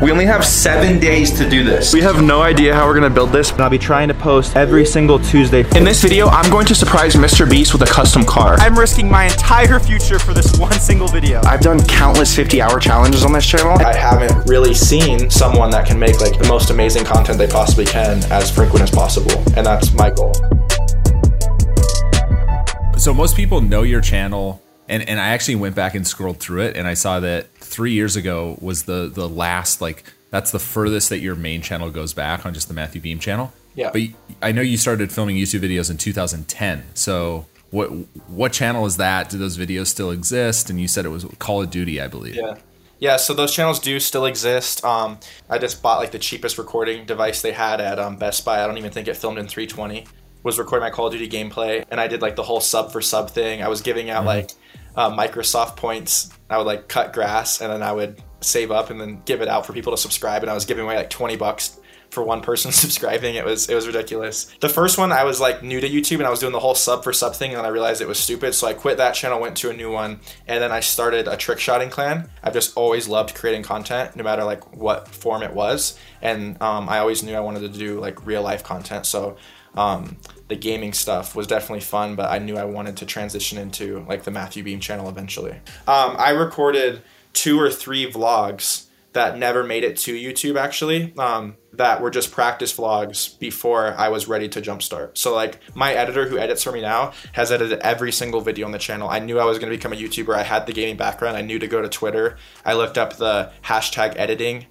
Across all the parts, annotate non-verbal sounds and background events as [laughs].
We only have seven days to do this. We have no idea how we're gonna build this. But I'll be trying to post every single Tuesday. In this video, I'm going to surprise Mr. Beast with a custom car. I'm risking my entire future for this one single video. I've done countless 50 hour challenges on this channel. I haven't really seen someone that can make like the most amazing content they possibly can as frequent as possible. And that's my goal. So most people know your channel and and I actually went back and scrolled through it and I saw that 3 years ago was the the last like that's the furthest that your main channel goes back on just the Matthew Beem channel. Yeah. But I know you started filming YouTube videos in 2010. So what what channel is that? Do those videos still exist? And you said it was Call of Duty, I believe. Yeah. Yeah, so those channels do still exist. Um, I just bought like the cheapest recording device they had at um, Best Buy. I don't even think it filmed in 320. Was recording my Call of Duty gameplay, and I did like the whole sub for sub thing. I was giving out like uh, Microsoft points. I would like cut grass, and then I would save up and then give it out for people to subscribe. And I was giving away like 20 bucks for one person [laughs] subscribing. It was it was ridiculous. The first one I was like new to YouTube and I was doing the whole sub for sub thing and I realized it was stupid. So I quit that channel, went to a new one, and then I started a trick shotting clan. I've just always loved creating content, no matter like what form it was, and um, I always knew I wanted to do like real life content. So um, the gaming stuff was definitely fun, but I knew I wanted to transition into like the Matthew Beem channel eventually. Um, I recorded two or three vlogs that never made it to YouTube actually, um, that were just practice vlogs before I was ready to jumpstart. So like my editor who edits for me now has edited every single video on the channel. I knew I was to become a YouTuber. I had the gaming background. I knew to go to Twitter. I looked up the hashtag editing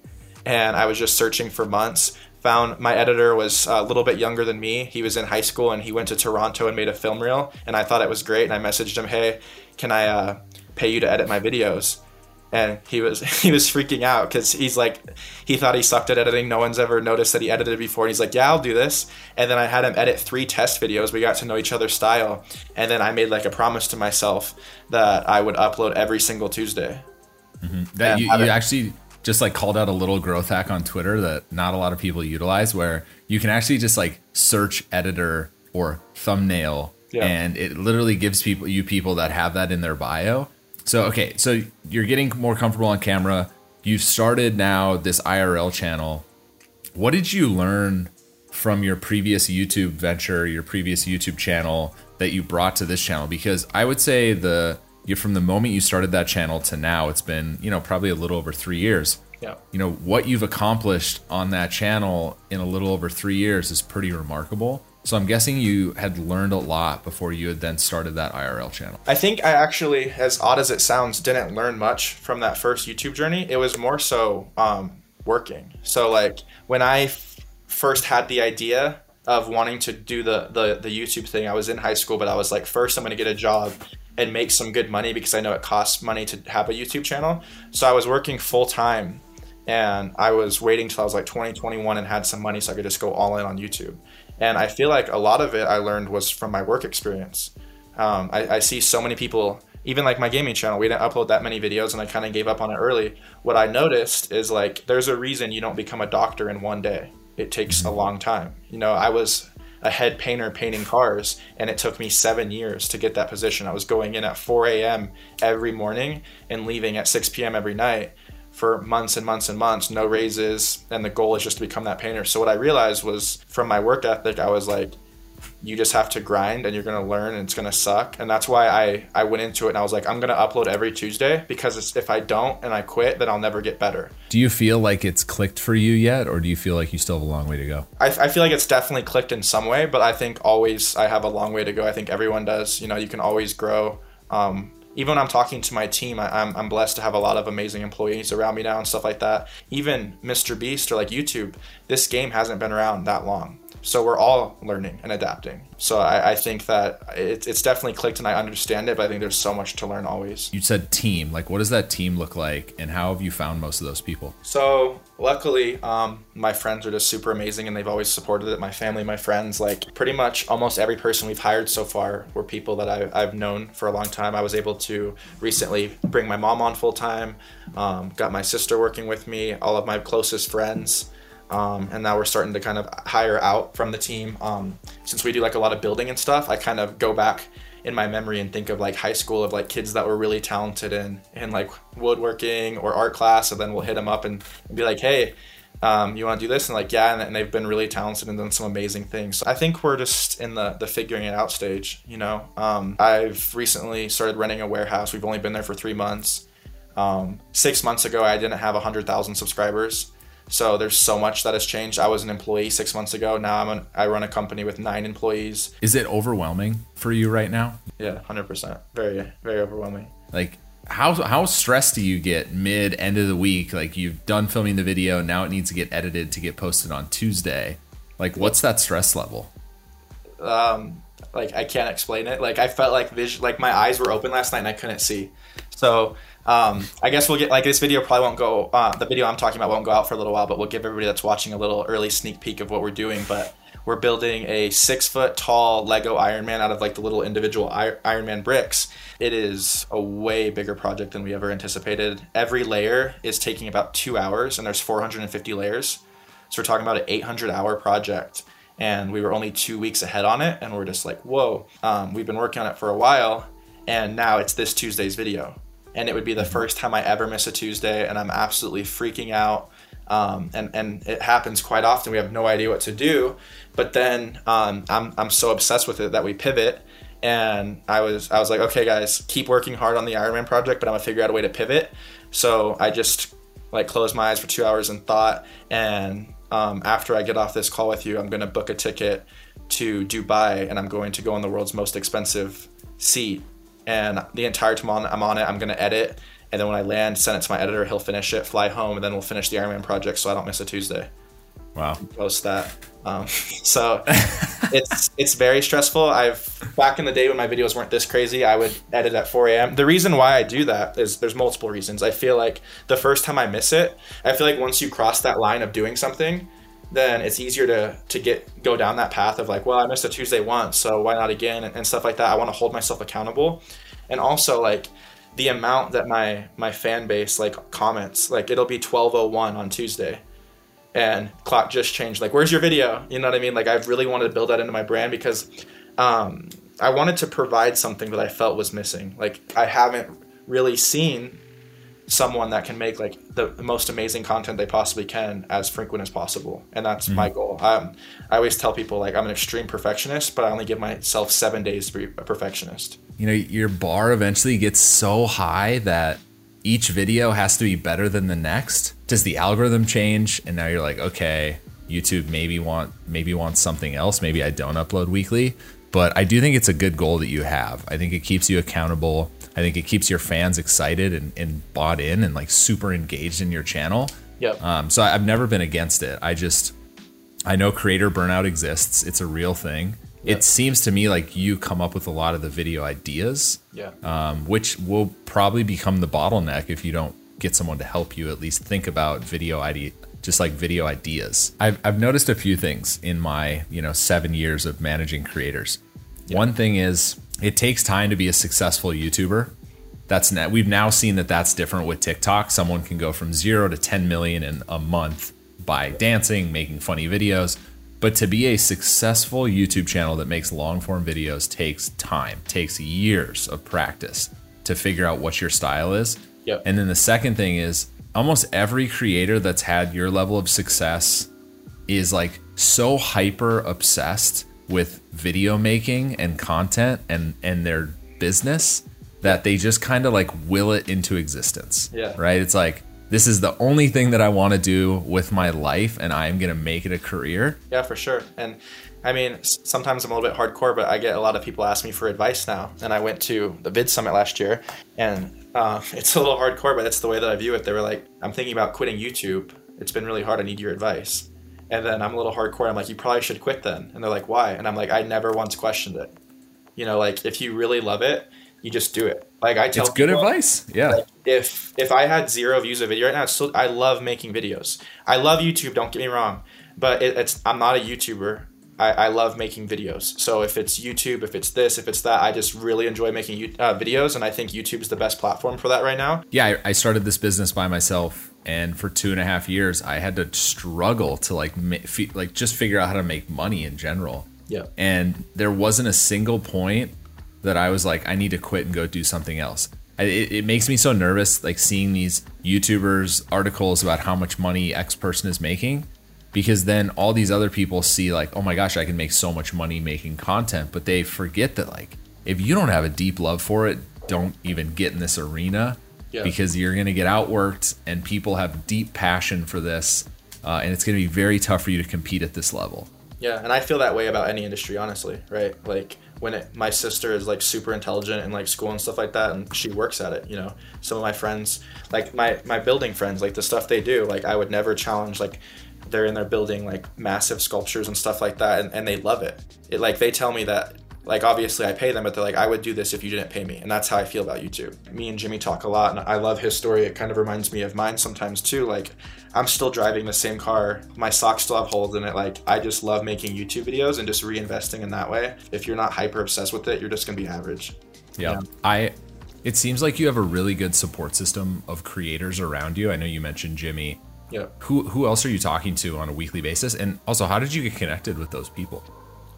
and I was just searching for months. Found my editor was a little bit younger than me. He was in high school and he went to Toronto and made a film reel. And I thought it was great. And I messaged him, hey, can I uh, pay you to edit my videos? and he was [laughs] he was freaking out because he's like he thought he sucked at editing no one's ever noticed that he edited before and he's like yeah i'll do this and then i had him edit three test videos we got to know each other's style and then i made like a promise to myself that i would upload every single tuesday That you, you actually just like called out a little growth hack on Twitter that not a lot of people utilize where you can actually just like search editor or thumbnail Yeah. and it literally gives people you people that have that in their bio. So okay, so you're getting more comfortable on camera. You've started now this IRL channel. What did you learn from your previous YouTube venture, your previous YouTube channel that you brought to this channel? Because I would say the you from the moment you started that channel to now, it's been you know probably a little over three years. yeah You know what you've accomplished on that channel in a little over three years is pretty remarkable. So I'm guessing you had learned a lot before you had then started that IRL channel. I think I actually, as odd as it sounds, didn't learn much from that first YouTube journey. It was more so um, working. So like when I f- first had the idea of wanting to do the, the the YouTube thing, I was in high school, but I was like, first I'm gonna get a job and make some good money because I know it costs money to have a YouTube channel. So I was working full time and I was waiting till I was like 20, 21 and had some money so I could just go all in on YouTube. And I feel like a lot of it I learned was from my work experience. Um, I, I see so many people, even like my gaming channel, we didn't upload that many videos and I kind of gave up on it early. What I noticed is like there's a reason you don't become a doctor in one day. It takes a long time. You know, I was a head painter painting cars and it took me seven years to get that position. I was going in at 4 a.m. every morning and leaving at 6 p.m. every night for months and months and months, no raises, and the goal is just to become that painter. So what I realized was from my work ethic, I was like, you just have to grind and you're gonna learn and it's gonna suck. And that's why I, I went into it and I was like, I'm gonna upload every Tuesday because it's, if I don't and I quit, then I'll never get better. Do you feel like it's clicked for you yet, or do you feel like you still have a long way to go? I, I feel like it's definitely clicked in some way, but I think always I have a long way to go. I think everyone does. You know, you can always grow. Um, even when I'm talking to my team, I, I'm, I'm blessed to have a lot of amazing employees around me now and stuff like that. Even Mr. Beast or like YouTube, this game hasn't been around that long. So we're all learning and adapting. So I, I think that it's, it's definitely clicked and I understand it, but I think there's so much to learn always. You said team. Like, what does that team look like, and how have you found most of those people? So luckily, um, my friends are just super amazing, and they've always supported it. My family, my friends, like pretty much almost every person we've hired so far were people that I, I've known for a long time. I was able to recently bring my mom on full time, um, got my sister working with me, all of my closest friends. Um, and now we're starting to kind of hire out from the team. Um, since we do like a lot of building and stuff, I kind of go back in my memory and think of like high school of like kids that were really talented in in like woodworking or art class, and then we'll hit them up and, be like, hey. Um, you want to do this? And like yeah and, and they've been really talented and done some amazing things. So i think we're just in the the figuring it out stage you know? Um, i've recently started renting a warehouse. We've only been there for three months. Um, six months ago i didn't have 100000 subscribers so there's so much that has changed. I was an employee six months ago. Now I'm an, I run a company with nine employees. Is it overwhelming for you right now? Yeah, hundred percent. Very very overwhelming. Like how how stressed do you get mid end of the week? Like you've done filming the video, now it needs to get edited to get posted on Tuesday. Like what's that stress level? Um, like I can't explain it. Like I felt like vision, like my eyes were open last night and I couldn't see. So um, I guess we'll get like this video probably won't go. Uh, the video I'm talking about won't go out for a little while, but we'll give everybody that's watching a little early sneak peek of what we're doing. But we're building a six foot tall Lego Iron Man out of like the little individual Iron Man bricks. It is a way bigger project than we ever anticipated. Every layer is taking about two hours, and there's 450 layers. So we're talking about an 800 hour project and we were only two weeks ahead on it and we're just like whoa um, we've been working on it for a while and now it's this tuesday's video and it would be the first time I ever miss a Tuesday, and I'm absolutely freaking out. Um, and and it happens quite often. We have no idea what to do, but then um, I'm I'm so obsessed with it that we pivot. And I was I was like, okay, guys, keep working hard on the Ironman project, but I'm gonna figure out a way to pivot. So I just like closed my eyes for two hours and thought. And um, after I get off this call with you, I'm gonna book a ticket to Dubai, and I'm going to go on the world's most expensive seat and the entire time I'm on it, I'm gonna edit, and then when I land, send it to my editor. He'll finish it, fly home, and then we'll finish the Ironman project, so I don't miss a Tuesday. Wow. Post that. Um, [laughs] so it's it's very stressful. I've back in the day when my videos weren't this crazy, I would edit at 4 a.m. The reason why I do that is there's multiple reasons. I feel like the first time I miss it, I feel like once you cross that line of doing something, then it's easier to to get go down that path of like, well, I missed a Tuesday once, so why not again and, and stuff like that. I want to hold myself accountable, and also like the amount that my my fan base like comments, like it'll be 12:01 on Tuesday, and clock just changed. Like, where's your video? You know what I mean? Like, I've really wanted to build that into my brand because um, I wanted to provide something that I felt was missing. Like, I haven't really seen someone that can make like the, most amazing content they possibly can as frequent as possible and that's mm-hmm. my goal. Um, i always tell people like i'm an extreme perfectionist but i only give myself seven days to be a perfectionist. You know your bar eventually gets so high that each video has to be better than the next. Does the algorithm change and now you're like okay youtube maybe want maybe wants something else. Maybe i don't upload weekly but i do think it's a good goal that you have i think it keeps you accountable I think it keeps your fans excited and, and bought in and like super engaged in your channel. Yep. Um, so I've never been against it. I just, I know creator burnout exists. It's a real thing. Yep. It seems to me like you come up with a lot of the video ideas, yeah. um, which will probably become the bottleneck if you don't get someone to help you at least think about video idea, just like video ideas. I've, I've noticed a few things in my you know seven years of managing creators. Yep. One thing is it takes time to be a successful YouTuber. That's net. We've now seen that that's different with TikTok. Someone can go from zero to 10 million in a month by dancing, making funny videos. But to be a successful YouTube channel that makes long form videos takes time, takes years of practice to figure out what your style is. Yep. And then the second thing is almost every creator that's had your level of success is like so hyper obsessed with video making and content and and their business that they just kind of like will it into existence. Yeah. Right? It's like this is the only thing that I want to do with my life and I am going to make it a career. Yeah, for sure. And I mean, sometimes I'm a little bit hardcore, but I get a lot of people ask me for advice now. And I went to the Vid Summit last year, and uh, [laughs] it's a little hardcore, but that's the way that I view it. They were like, I'm thinking about quitting YouTube. It's been really hard. I need your advice. And then I'm a little hardcore. I'm like, you probably should quit then. And they're like, why? And I'm like, I never once questioned it. You know, like if you really love it, you just do it. Like I tell, it's good people, advice. Yeah. Like, if if I had zero views of video right now, still, I love making videos. I love YouTube. Don't get me wrong, but it, it's I'm not a YouTuber. I, I love making videos. So if it's YouTube, if it's this, if it's that, I just really enjoy making uh, videos, and I think YouTube is the best platform for that right now. Yeah, I, I started this business by myself and for two and a half years i had to struggle to like like just figure out how to make money in general yeah and there wasn't a single point that I was like, I need to quit and go do something else. I, it, it makes me so nervous, like seeing these YouTubers articles about how much money X person is making, because then all these other people see like, oh my gosh, I can make so much money making content, but they forget that like, if you don't have a deep love for it, don't even get in this arena Yeah. because you're going to get outworked and people have deep passion for this. Uh, and it's going to be very tough for you to compete at this level. Yeah, and I feel that way about any industry, honestly, right? Like when it, my sister is like super intelligent in like school and stuff like that, and she works at it. You know, some of my friends, like my my building friends, like the stuff they do, like I would never challenge. Like they're in there building like massive sculptures and stuff like that, and, and they love it. It like they tell me that. Like obviously I pay them, but they're like, I would do this if you didn't pay me, and that's how I feel about YouTube. Me and Jimmy talk a lot, and I love his story. It kind of reminds me of mine sometimes too. Like I'm still driving the same car. My socks still have holes in it. Like I just love making YouTube videos and just reinvesting in that way. If you're not hyper obsessed with it, you're just gonna be average. Yeah. Yeah. I it seems like you have a really good support system of creators around you. I know you mentioned Jimmy. Yeah. Who who else are you talking to on a weekly basis? And also, how did you get connected with those people?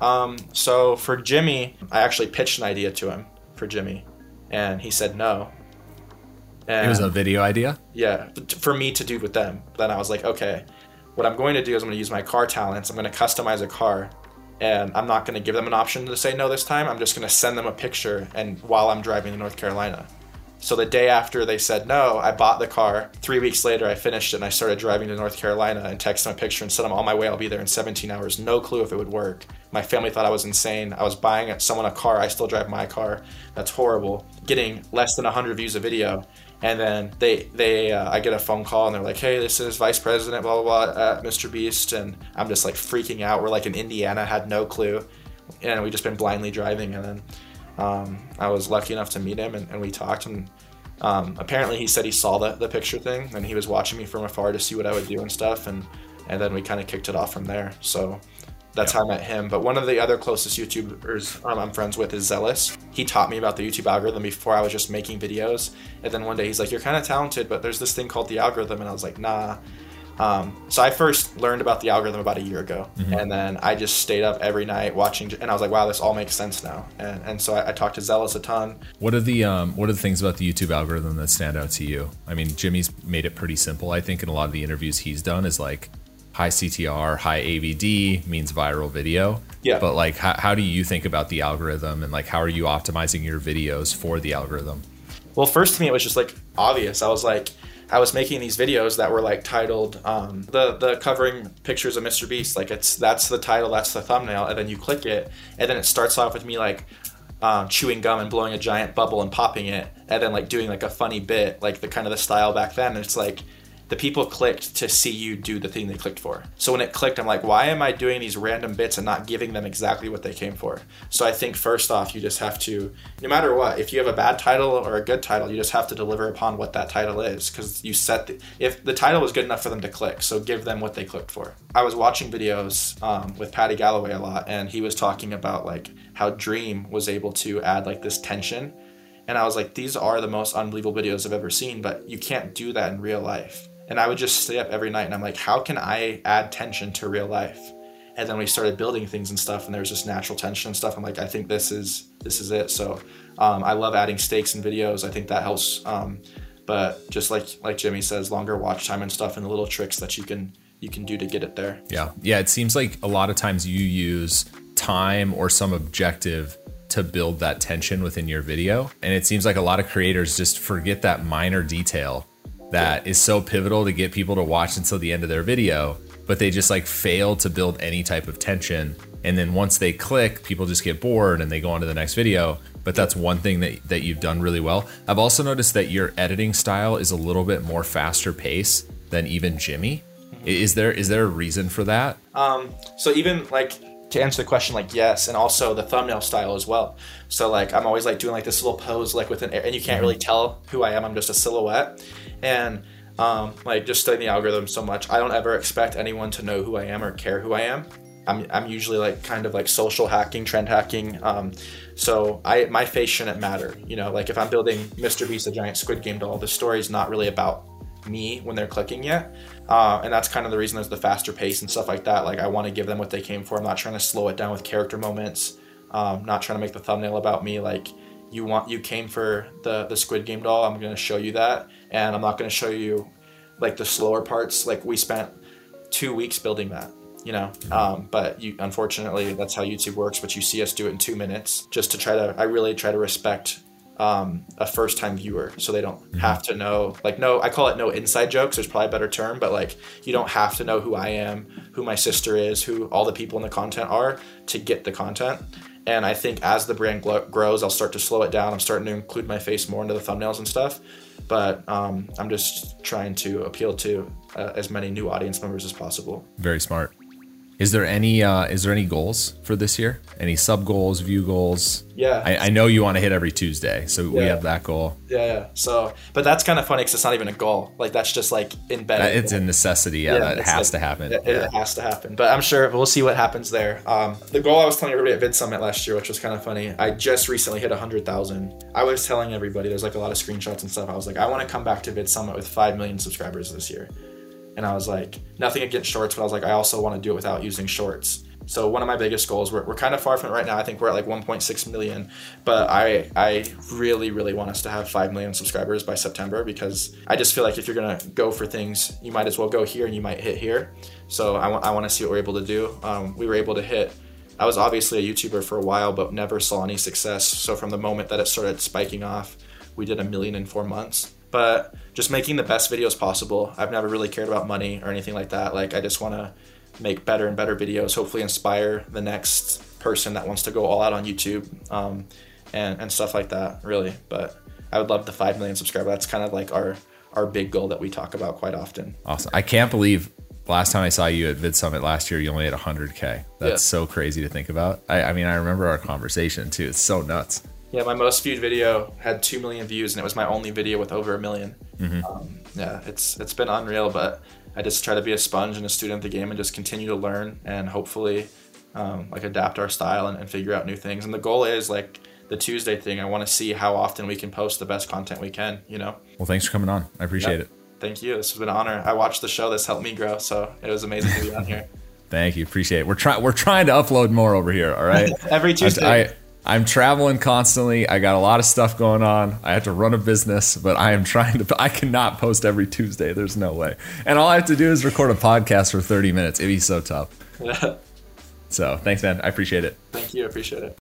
Um, so for Jimmy, I actually pitched an idea to him for Jimmy, and he said no. And It was a video idea. yeah, for me to do with them. Then I was like, okay, what I'm going to do is I'm going to use my car talents. I'm going to customize a car, and I'm not going to give them an option to say no this time. I'm just going to send them a picture, and while I'm driving to North Carolina. So the day after they said no, I bought the car. Three weeks later, I finished it and I started driving to North Carolina and texted a picture and said, I'm on my way. I'll be there in 17 hours. No clue if it would work. My family thought I was insane. I was buying someone a car. I still drive my car. That's horrible. Getting less than 100 views a video. And then they, they, uh, I get a phone call and they're like, "Hey, this is Vice President, blah blah blah, at Mr. Beast," and I'm just like freaking out. We're like in Indiana, had no clue, and we just been blindly driving. And then um, I was lucky enough to meet him and, and we talked and um, apparently he said he saw the, the picture thing and he was watching me from afar to see what I would do and stuff and and then we kind of kicked it off from there. So that's how I met him. But one of the other closest YouTubers um, I'm friends with is Zealous. He taught me about the YouTube algorithm before I was just making videos. And then one day he's like you're kind of talented but there's this thing called the algorithm. And I was like nah um, so I first learned about the algorithm about a year ago, and then I just stayed up every night watching, and I was like, "Wow, this all makes sense now." And, and so I, I talked to Zealous a ton. What are the um, what are the things about the YouTube algorithm that stand out to you? I mean, Jimmy's made it pretty simple. I think in a lot of the interviews he's done is like high CTR, high AVD means viral video. Yeah. But like, how, how do you think about the algorithm, and like, how are you optimizing your videos for the algorithm? Well, first to me, it was just like obvious. I was like, I was making these videos that were like titled um, the the covering pictures of Mr. Beast. Like it's that's the title, that's the thumbnail, and then you click it, and then it starts off with me like um, chewing gum and blowing a giant bubble and popping it, and then like doing like a funny bit, like the kind of the style back then. And it's like the people clicked to see you do the thing they clicked for. So when it clicked, I'm like, why am I doing these random bits and not giving them exactly what they came for? So I think first off, you just have to, no matter what, if you have a bad title or a good title, you just have to deliver upon what that title is because you set the, if the title was good enough for them to click, so give them what they clicked for. I was watching videos um, with Paddy Galloway a lot, and he was talking about like how Dream was able to add like this tension. And I was like, these are the most unbelievable videos I've ever seen, but you can't do that in real life. And I would just stay up every night and I'm like, how can I add tension to real life? And then we started building things and stuff, and there was just natural tension and stuff. I'm like, I think this is this is it. So um, I love adding stakes in videos. I think that helps. Um, but just like like Jimmy says, longer watch time and stuff, and the little tricks that you can you can do to get it there. Yeah. Yeah. It seems like a lot of times you use time or some objective to build that tension within your video. And it seems like a lot of creators just forget that minor detail that is so pivotal to get people to watch until the end of their video, but they just like fail to build any type of tension. And then once they click, people just get bored and they go on to the next video. But that's one thing that, that you've done really well. I've also noticed that your editing style is a little bit more faster pace than even Jimmy. Is there is there a reason for that? Um, so even like to answer the question, like yes, and also the thumbnail style as well. So like I'm always like doing like this little pose like with an and you can't really tell who I am. I'm just a silhouette, and um, like just studying the algorithm so much, I don't ever expect anyone to know who I am or care who I am. I'm, I'm usually like kind of like social hacking, trend hacking. Um, so I my face shouldn't matter. You know, like if I'm building Mr. Beast, a giant Squid Game doll, the story is not really about me when they're clicking yet. Uh, and that's kind of the reason there's the faster pace and stuff like that. Like I want to give them what they came for. I'm not trying to slow it down with character moments. Um, not trying to make the thumbnail about me. Like you want, you came for the the Squid Game doll. I'm gonna show you that, and I'm not gonna show you like the slower parts. Like we spent two weeks building that. You know, um, but you unfortunately that's how YouTube works. But you see us do it in two minutes, just to try to. I really try to respect um, a first time viewer. So they don't have to know like no i call it no inside jokes. There's probably a better term but like you don't have to know who i am who my sister is who all the people in the content are to get the content. And i think as the brand glo- grows i'll start to slow it down. I'm starting to include my face more into the thumbnails and stuff. But um, i'm just trying to appeal to uh, as many new audience members as possible. Very smart. Is there any uh, is there any goals for this year? Any sub goals, view goals? Yeah. I, I know you want to hit every Tuesday, so we have that goal. yeah yeah so but that's kind of funny because it's not even a goal like that's just like embedded It's a necessity. Yeah, that has like- to happen. It, it has to happen. But I'm sure we'll see what happens there. Um, the goal I was telling everybody at Vid Summit last year, which was kind of funny, I just recently hit 100,000. I was telling everybody, there's like a lot of screenshots and stuff. I was like, I want to come back to Vid Summit with 5 million subscribers this year. And I was like, nothing against shorts, but I was like, I also want to do it without using shorts. So one of my biggest goals, we're, we're kind of far from it right now. I think we're at like 1.6 million, but I I really really want us to have 5 million subscribers by September because I just feel like if you're gonna go for things, you might as well go here and you might hit here. So I want I want to see what we're able to do. Um, we were able to hit. I was obviously a YouTuber for a while, but never saw any success. So from the moment that it started spiking off, we did a million in four months. But just making the best videos possible. I've never really cared about money or anything like that. Like I just want to make better and better videos. Hopefully, inspire the next person that wants to go all out on YouTube um, and and stuff like that. Really, but I would love the five million subscriber. That's kind of like our our big goal that we talk about quite often. Awesome. I can't believe last time I saw you at Vid Summit last year, you only had 100K. That's Yeah. so crazy to think about. I, I mean, I remember our conversation too. It's so nuts. Yeah, my most viewed video had two million views, and it was my only video with over a 1000000 Um, yeah, it's it's been unreal, but I just try to be a sponge and a student of the game, and just continue to learn, and hopefully, um, like adapt our style and, and figure out new things. And the goal is like the Tuesday thing. I want to see how often we can post the best content we can. You know. Well, thanks for coming on. I appreciate Yep. it. Thank you. This has been an honor. I watched the show. This helped me grow, so it was amazing to be on [laughs] here. Thank you. Appreciate it. We're trying we're trying to upload more over here. All right. [laughs] Every Tuesday. I, I am traveling constantly. I got a lot of stuff going on. I have to run a business, but I am [laughs] trying to. I cannot post every Tuesday. There's no way. And all I have to do is record a podcast for 30 minutes. It'd be so tough. [laughs] So thanks, man. I appreciate it. Thank you. I appreciate it.